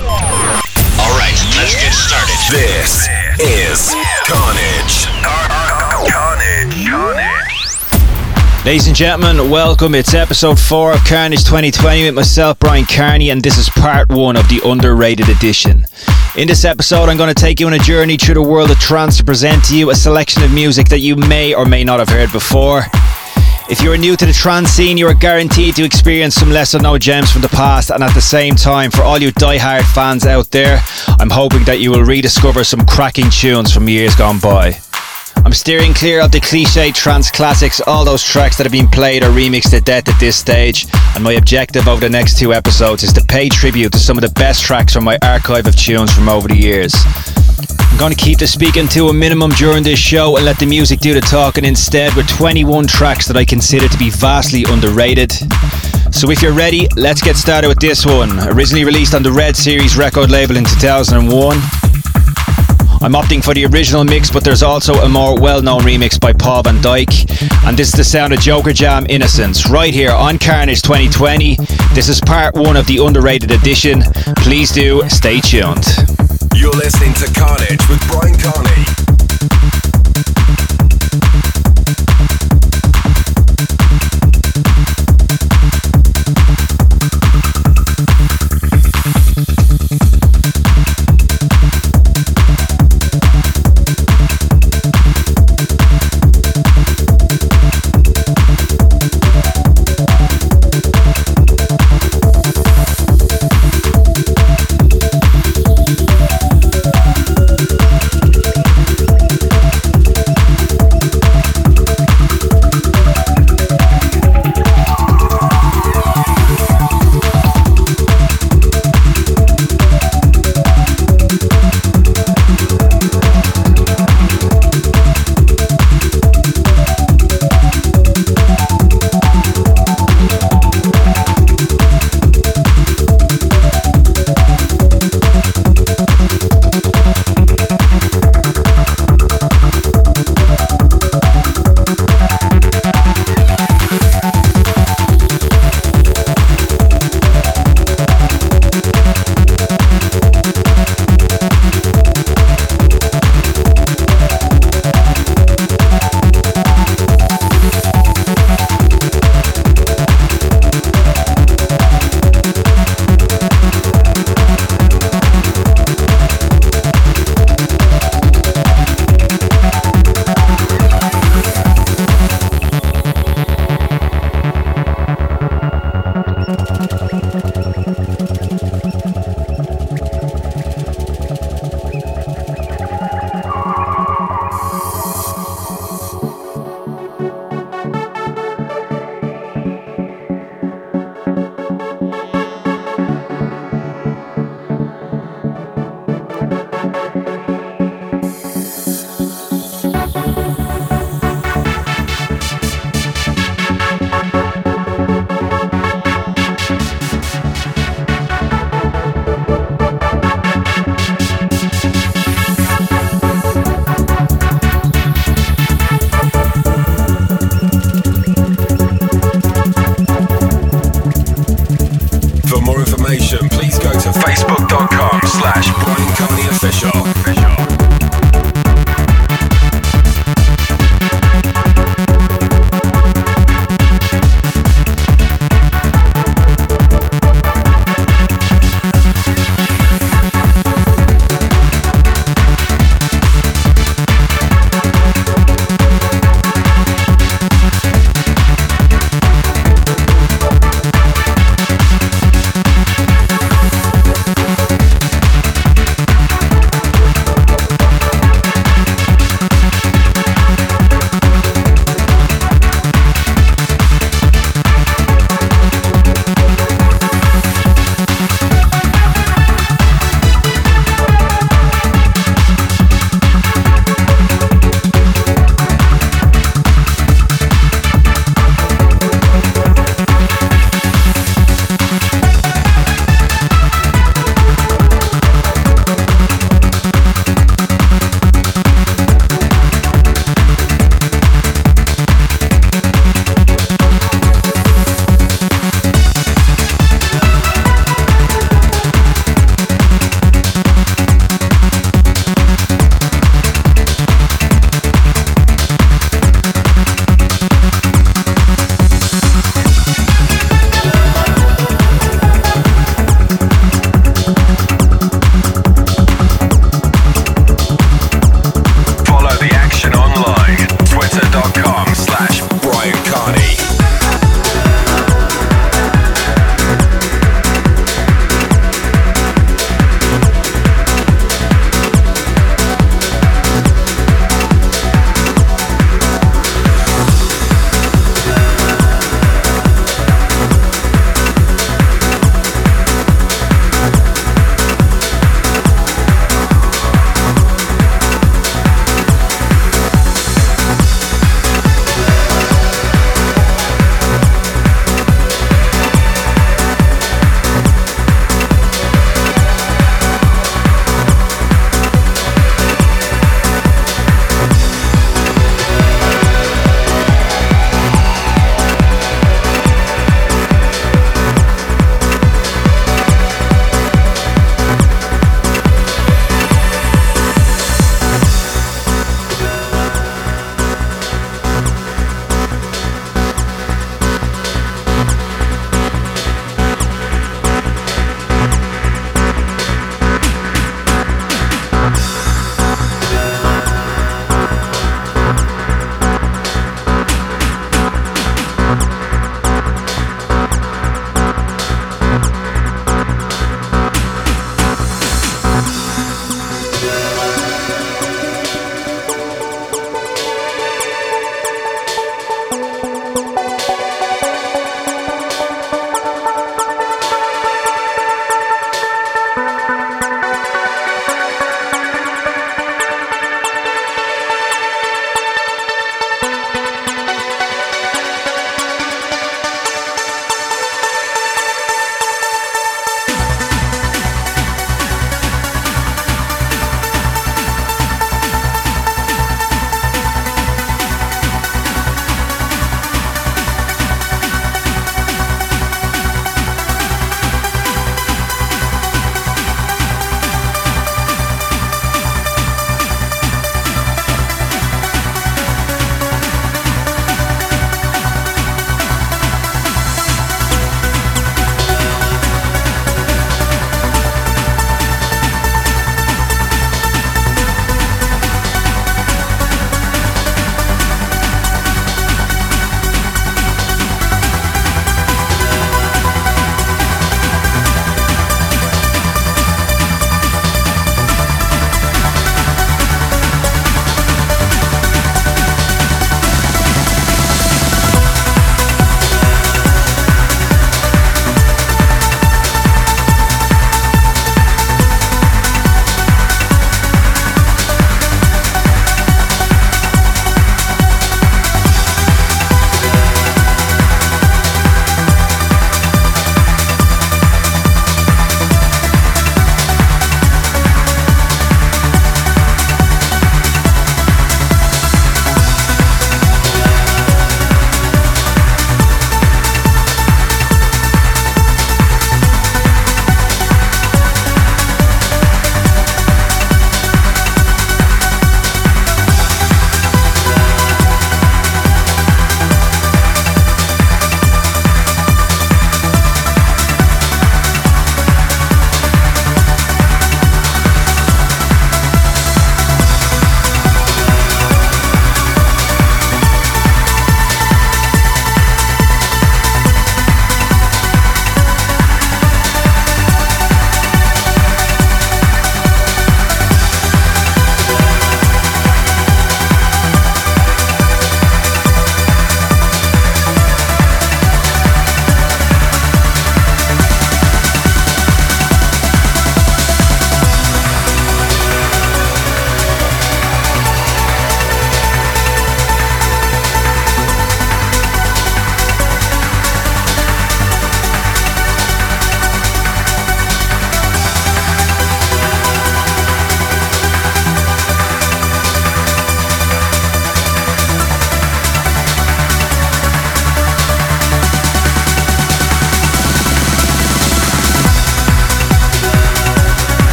Alright, let's get started. This is Carnage. Carnage. Carnage. Ladies and gentlemen, welcome. It's episode 4 of Carnage 2020 with myself, Brian Carney, and this is part 1 of the underrated edition. In this episode, I'm going to take you on a journey through the world of trance to present to you a selection of music that you may or may not have heard before. If you're new to the trance scene, you are guaranteed to experience some lesser known gems from the past, and at the same time, for all you die-hard fans out there, I'm hoping that you will rediscover some cracking tunes from years gone by. I'm steering clear of the cliche trance classics, all those tracks that have been played or remixed to death at this stage, and my objective over the next two episodes is to pay tribute to some of the best tracks from my archive of tunes from over the years. I'm going to keep the speaking to a minimum during this show and let the music do the talking instead with 21 tracks that I consider to be vastly underrated. So if you're ready, let's get started with this one. Originally released on the Red Series record label in 2001. I'm opting for the original mix, but there's also a more well-known remix by Paul van Dyk. And this is the sound of Joker Jam Innocence, right here on Carnage 2020. This is part one of the underrated edition. Please do stay tuned. You're listening to Carnage with Brian Carney.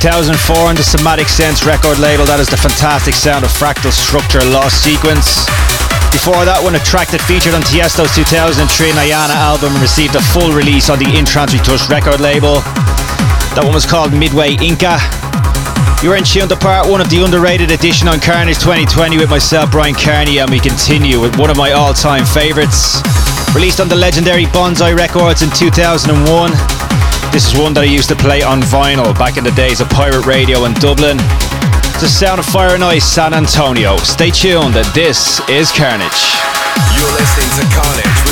2004 on the Somatic Sense record label, that is the fantastic sound of Fractal Structure Lost Sequence. Before that one, a track that featured on Tiesto's 2003 Nyana album received a full release on the In Trance Retouched record label. That one was called Midway Inca. You're in tune to part one of the underrated edition on Carnage 2020 with myself, Brian Carney, and we continue with one of my all time favourites. Released on the legendary Bonzai Records in 2001. This is one that I used to play on vinyl back in the days of pirate radio in Dublin. The sound of Fire and Ice San Antonio. Stay tuned, this is Carnage. You're listening to Carnage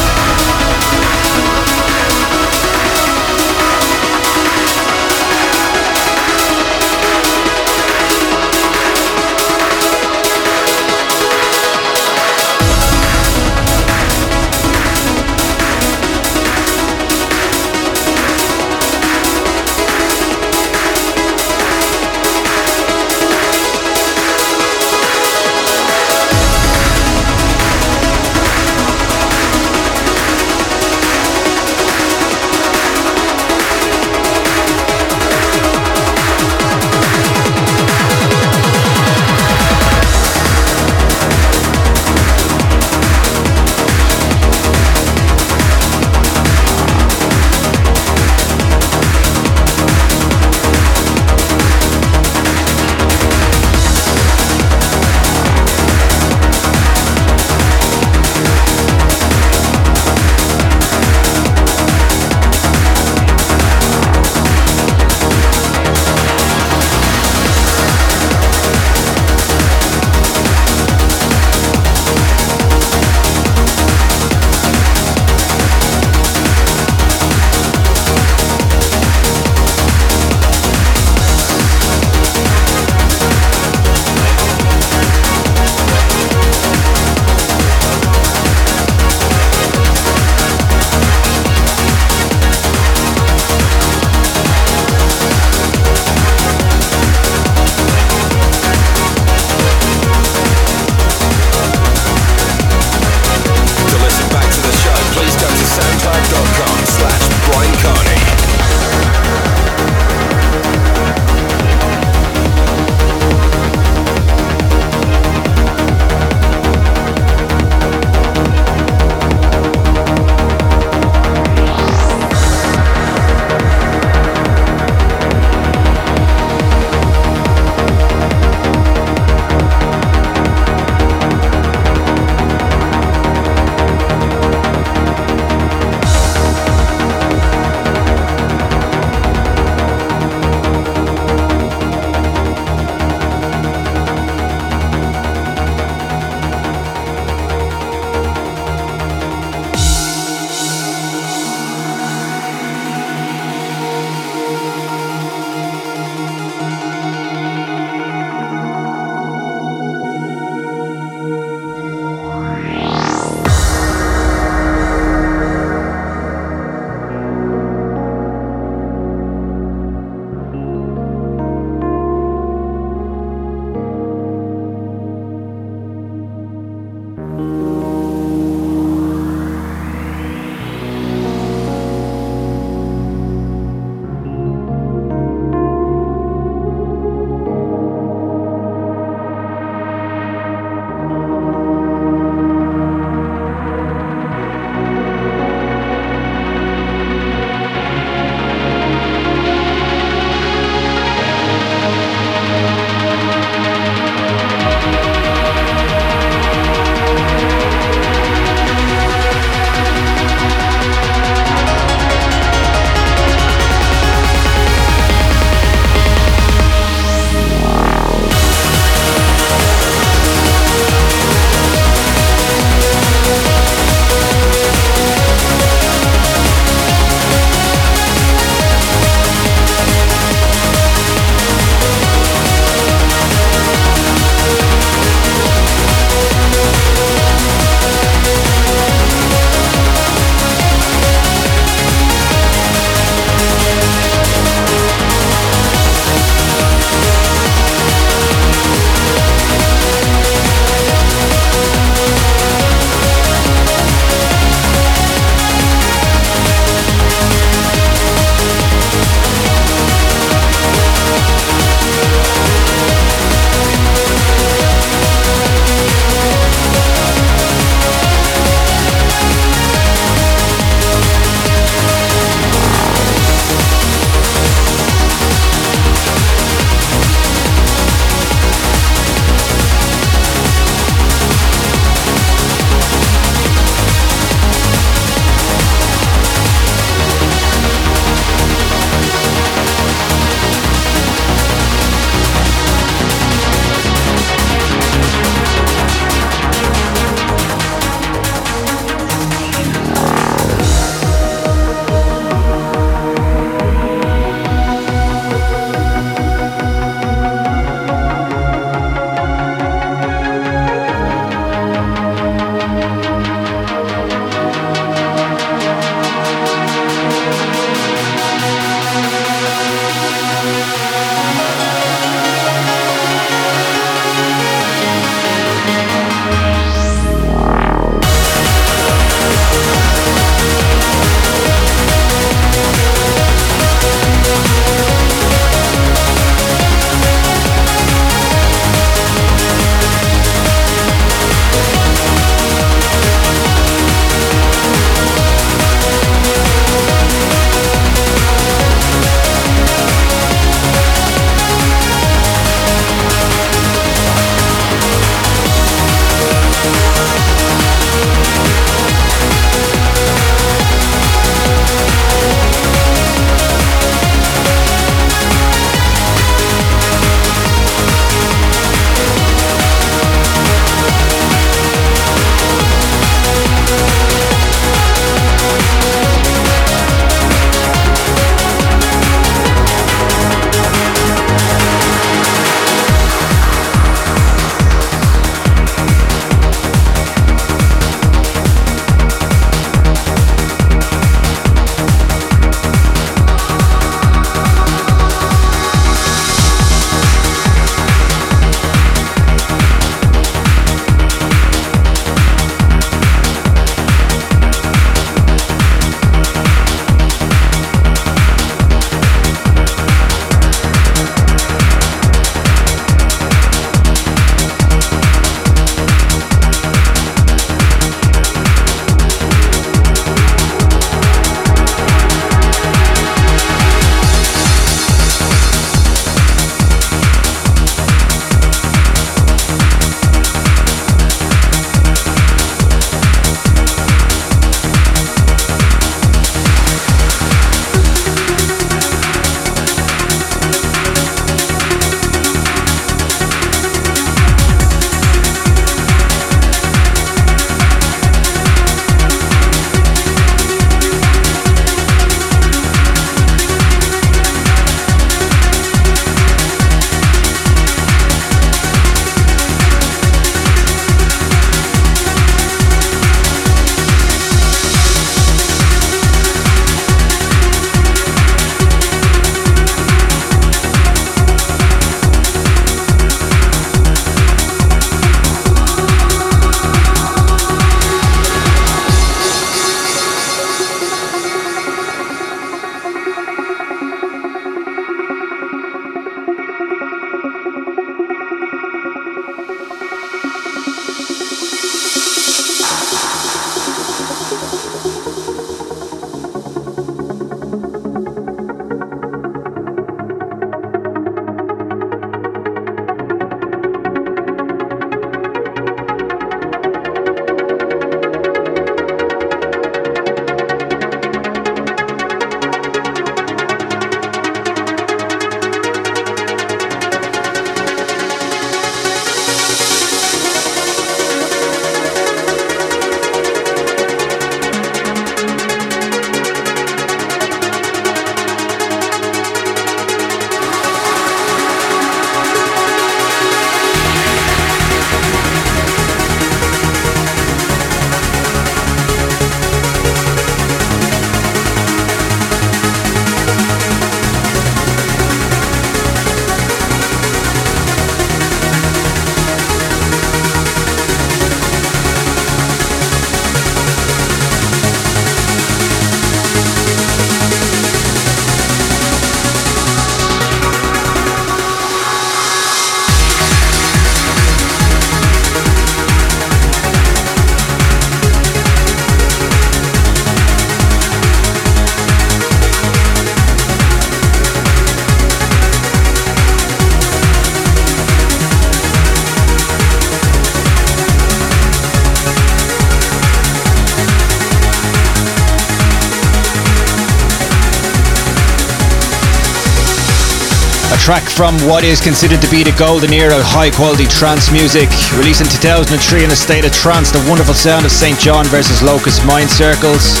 track from what is considered to be the golden era of high quality trance music. Released in 2003 in a state of trance, the wonderful sound of St. John versus Locust Mind Circles.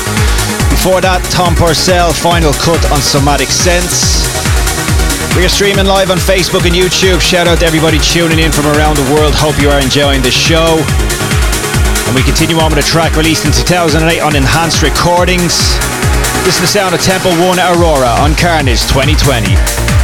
Before that, Tom Purcell, Final Cut on Somatic Sense. We are streaming live on Facebook and YouTube. Shout out to everybody tuning in from around the world. Hope you are enjoying the show. And we continue on with a track released in 2008 on Enhanced Recordings. This is the sound of Temple 1 Aurora on Carnage 2020.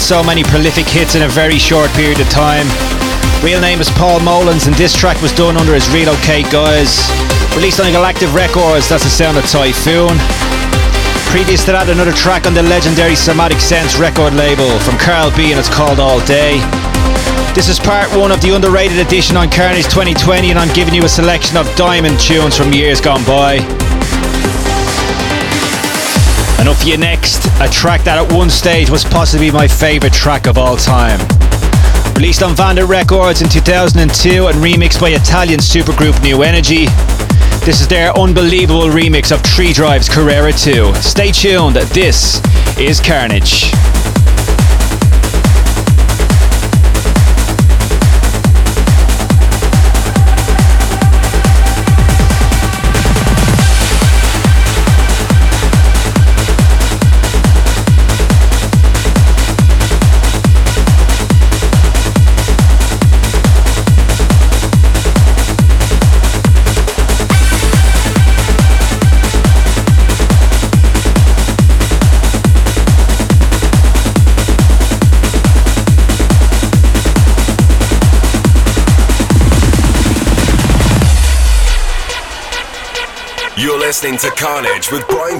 So many prolific hits in a very short period of time. Real name is Paul Moelands, and this track was done under his Relocate guise. Released on Galactic Records, that's the sound of Typhoon. Previous to that, another track on the legendary Somatic Sense record label from Carl B, and it's called All Day. This is part one of the underrated edition on Carnage 2020, and I'm giving you a selection of diamond tunes from years gone by. And up for you next, a track that at one stage was possibly my favourite track of all time. Released on Vandit Records in 2002 and remixed by Italian supergroup Nu NRG. This is their unbelievable remix of Three Drives Carrera 2. Stay tuned, this is Carnage. Listening to Carnage with Bryan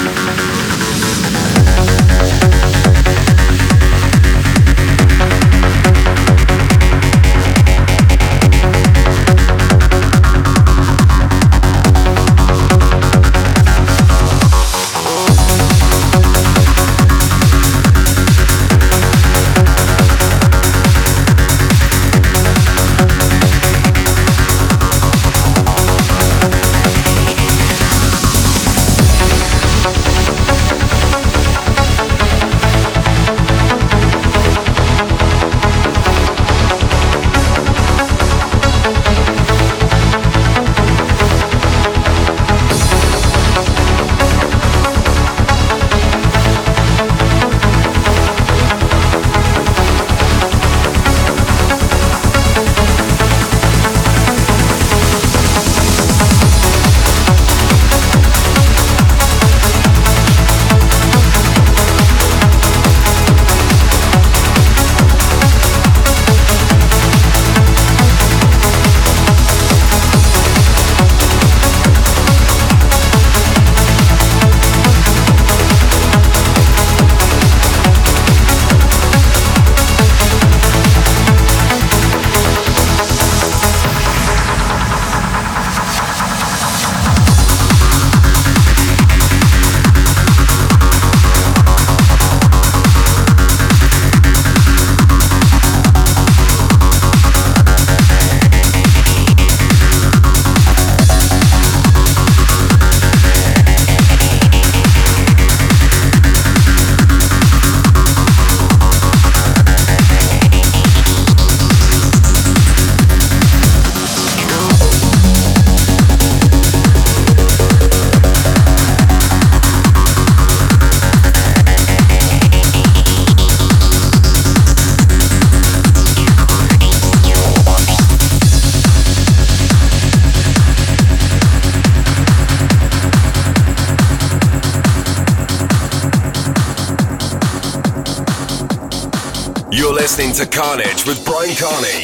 Kearney. listening with Bryan Kearney.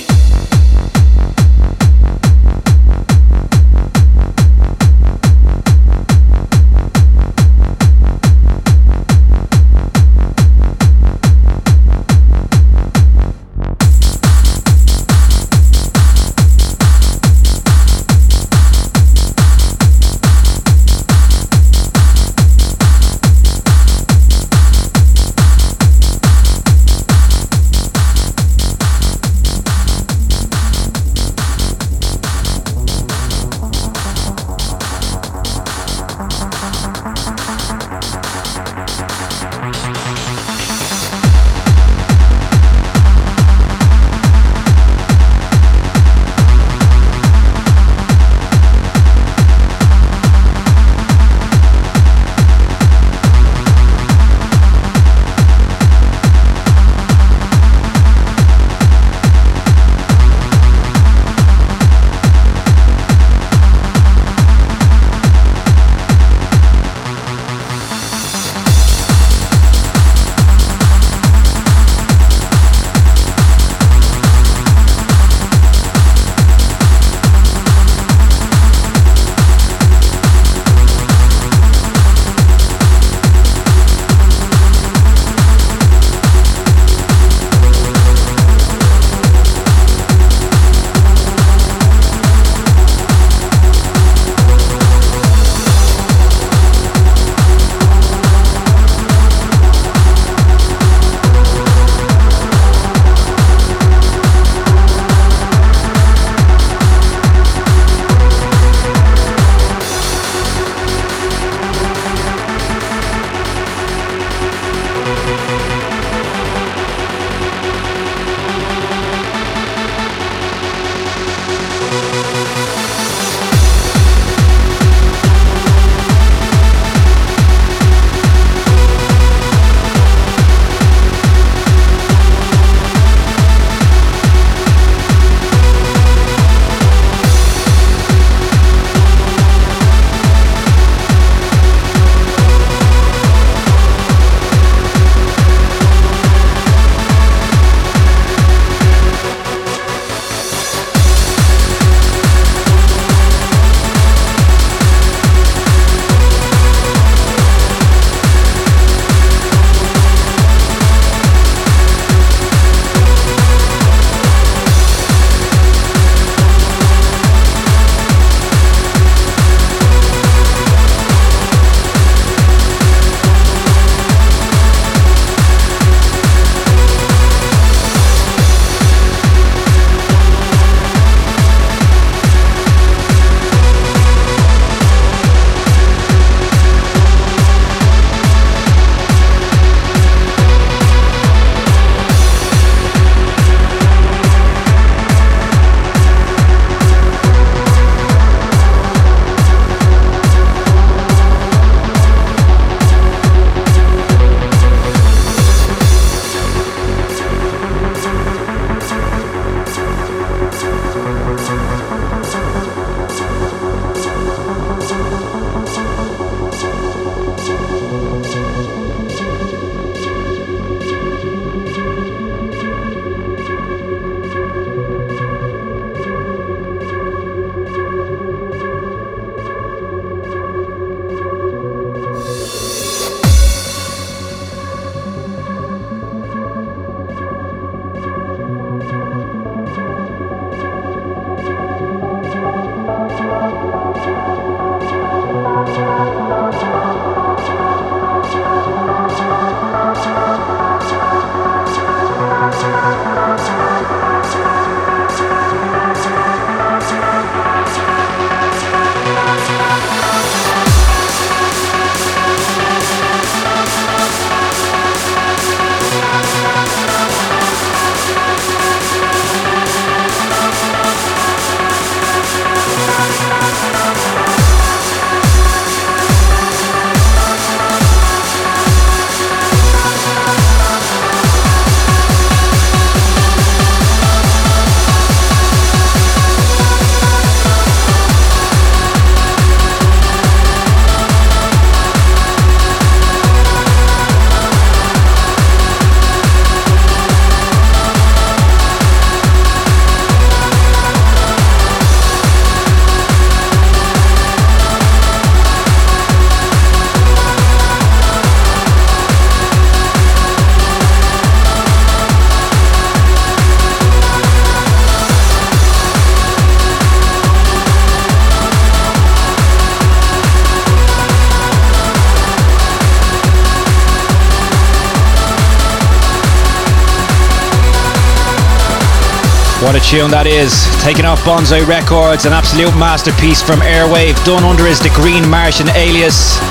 Tune that is. Taking off Bonzai Records, an absolute masterpiece from Airwave, done under his The Green Martian alias.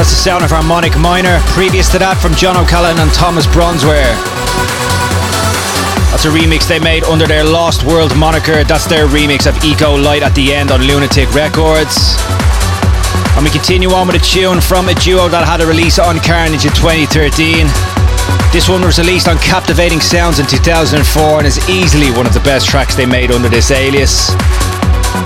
That's the sound of Harmonic Minor. Previous to that, from John O'Callaghan and Thomas Bronzwaer. That's a remix they made under their Lost World moniker. That's their remix of Eco Light at the end on Lunatic Records. And we continue on with a tune from a duo that had a release on Carnage in 2013. This one was released on Captivating Sounds in 2004 and is easily one of the best tracks they made under this alias.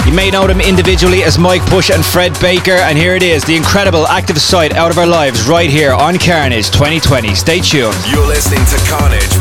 You may know them individually as Mike Push and Fred Baker, and here it is, the incredible active sight out of our lives right here on Carnage 2020. Stay tuned. You're listening to Carnage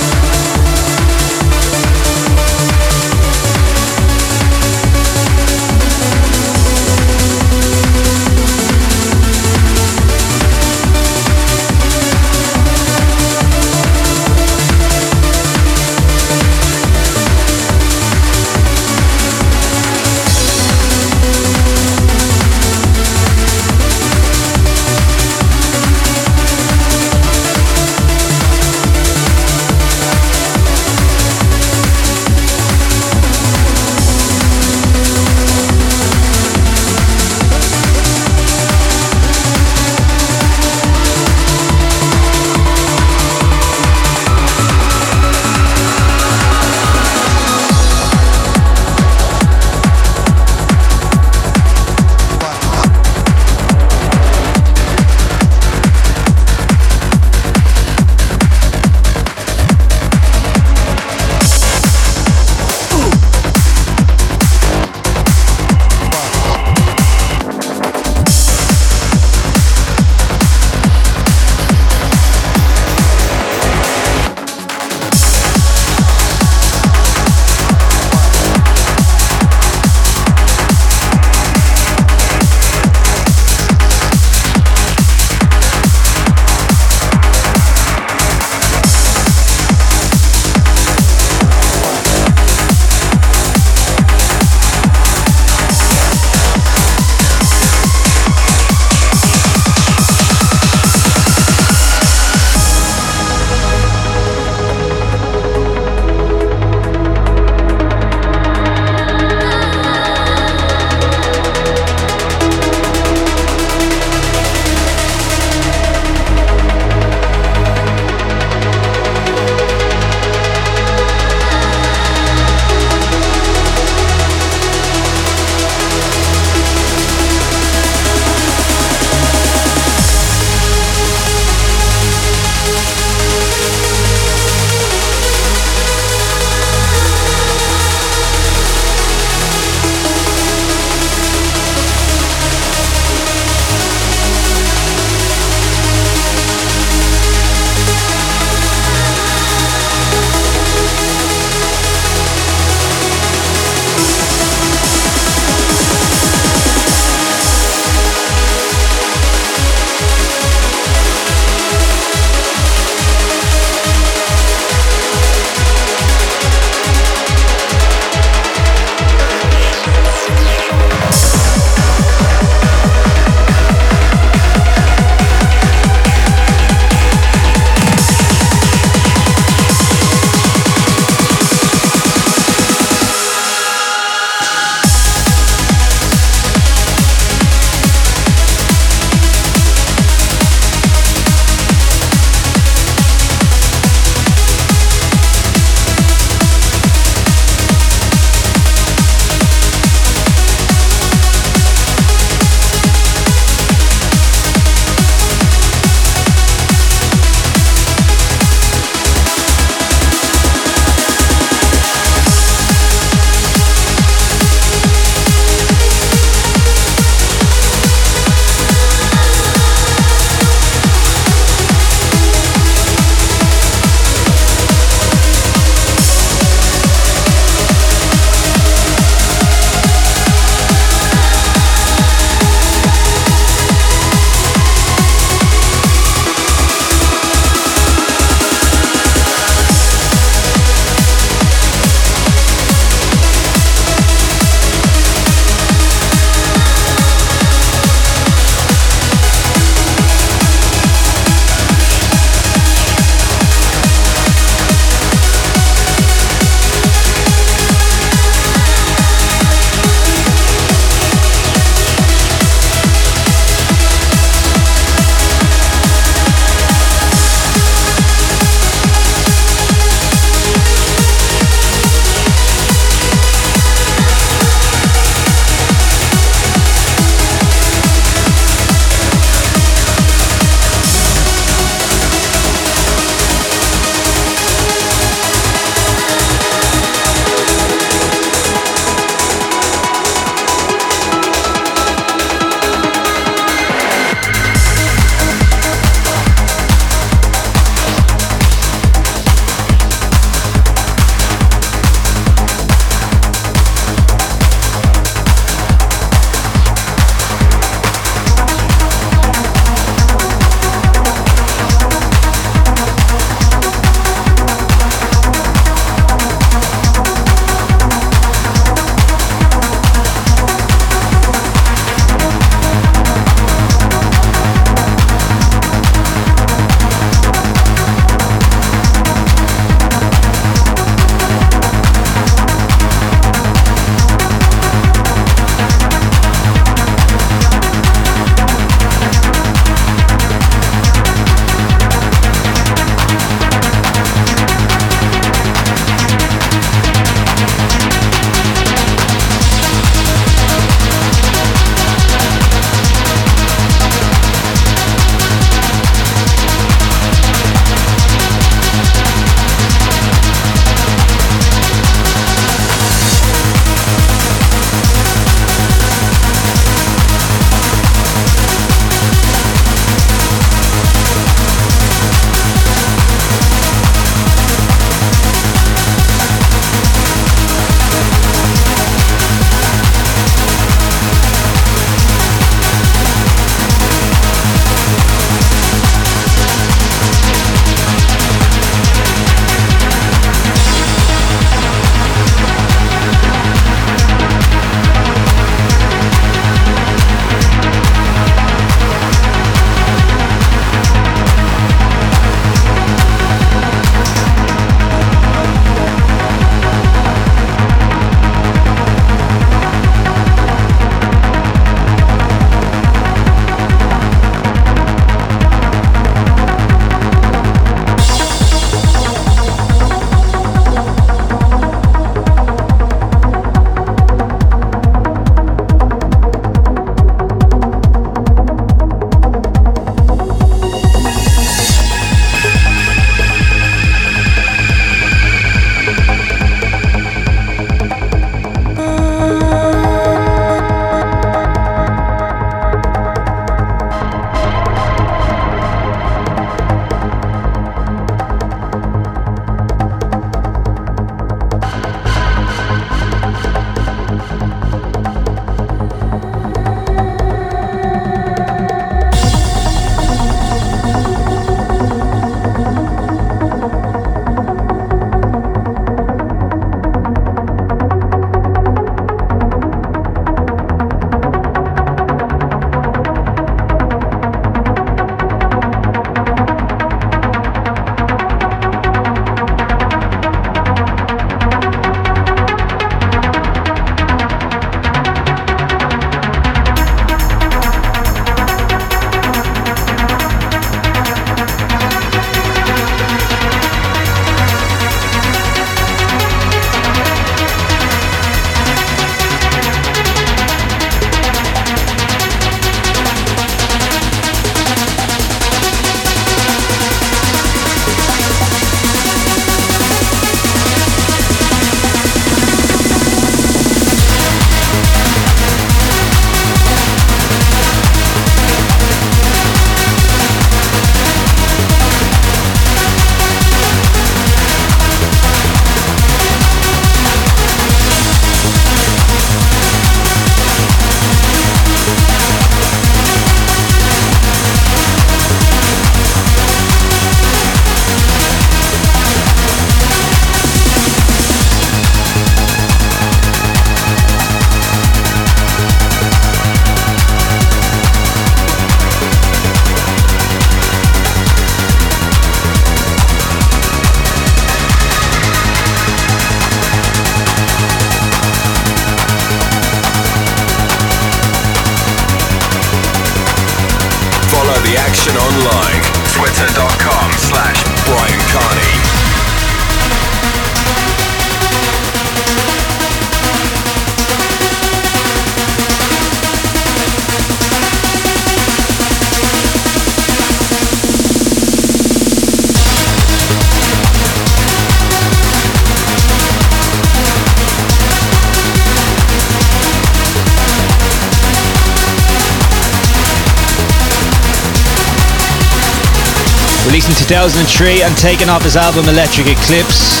2003 and taken off his album Electric Eclipse.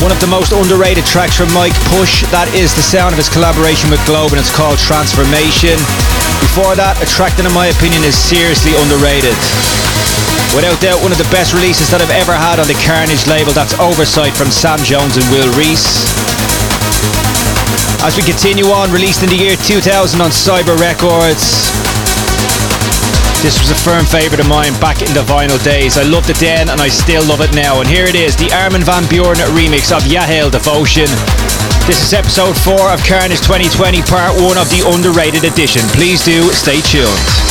One of the most underrated tracks from Mike Push, that is the sound of his collaboration with Globe and it's called Transformation. Before that, a track that in my opinion is seriously underrated. Without doubt, one of the best releases that I've ever had on the Carnage label, that's Oversight from Sam Jones and Will Reese. As we continue on, released in the year 2000 on Cyber Records. This was a firm favourite of mine back in the vinyl days. I loved it then and I still love it now. And here it is, the Armin van Buuren remix of Yahail Devotion. This is episode 4 of Carnage 2020, part 1 of the underrated edition. Please do stay tuned.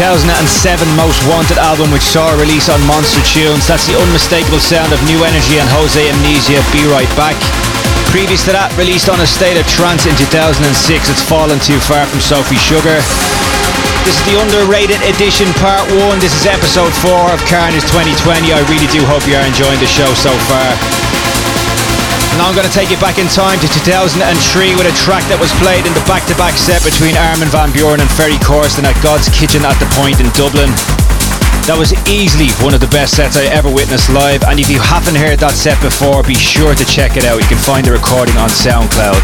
2007 Most Wanted album, which saw a release on Monster Tunes. That's the unmistakable sound of Nu NRG and Jose Amnesia. Be right back. Previous to that, released on a state of trance in 2006, it's Fallen Too Far from Sophie Sugar. This is the underrated edition, part one. This is episode four of Kearnage 2020. I really do hope you are enjoying the show so far. Now I'm going to take you back in time to 2003 with a track that was played in the back-to-back set between Armin van Buuren and Ferry Corsten at Godskitchen at the Point in Dublin. That was easily one of the best sets I ever witnessed live, and if you haven't heard that set before, be sure to check it out. You can find the recording on SoundCloud.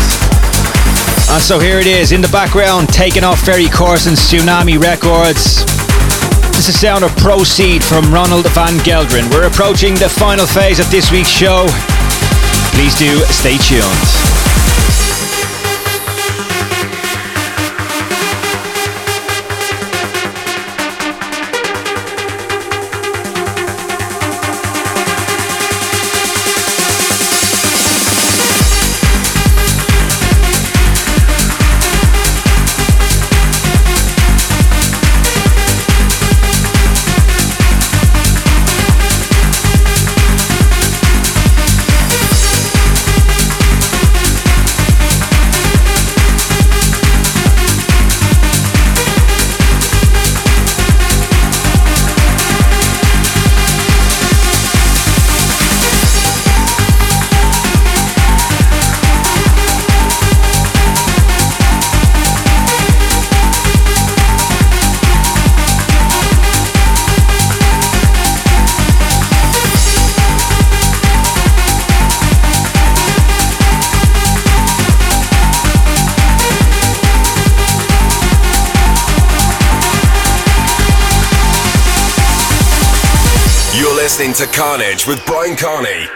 And so here it is, in the background, taking off Ferry Corsten's Tsunami Records. This is sound of Proceed from Ronald van Gelderen. We're approaching the final phase of this week's show. Please do stay tuned. With Bryan Kearney.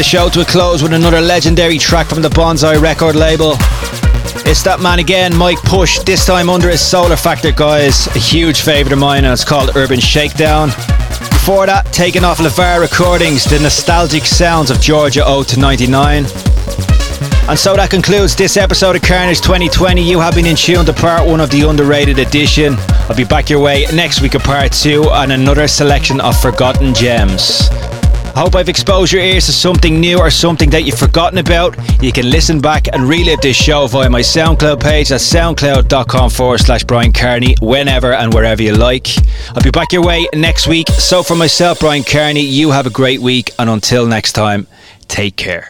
The show to a close with another legendary track from the Bonzai record label. It's that man again, Mike Push, this time under his Solar Factor guise. A huge favourite of mine, and it's called Urban Shakedown. Before that, taken off LeVar Recordings, the nostalgic sounds of Georgia Ode to 99. And so that concludes this episode of Kearnage 2020. You have been in tune to part one of the underrated edition. I'll be back your way next week of part two and another selection of forgotten gems. I hope I've exposed your ears to something new or something that you've forgotten about. You can listen back and relive this show via my SoundCloud page at soundcloud.com forward slash Bryan Kearney whenever and wherever you like. I'll be back your way next week. So for myself, Bryan Kearney, you have a great week and until next time, take care.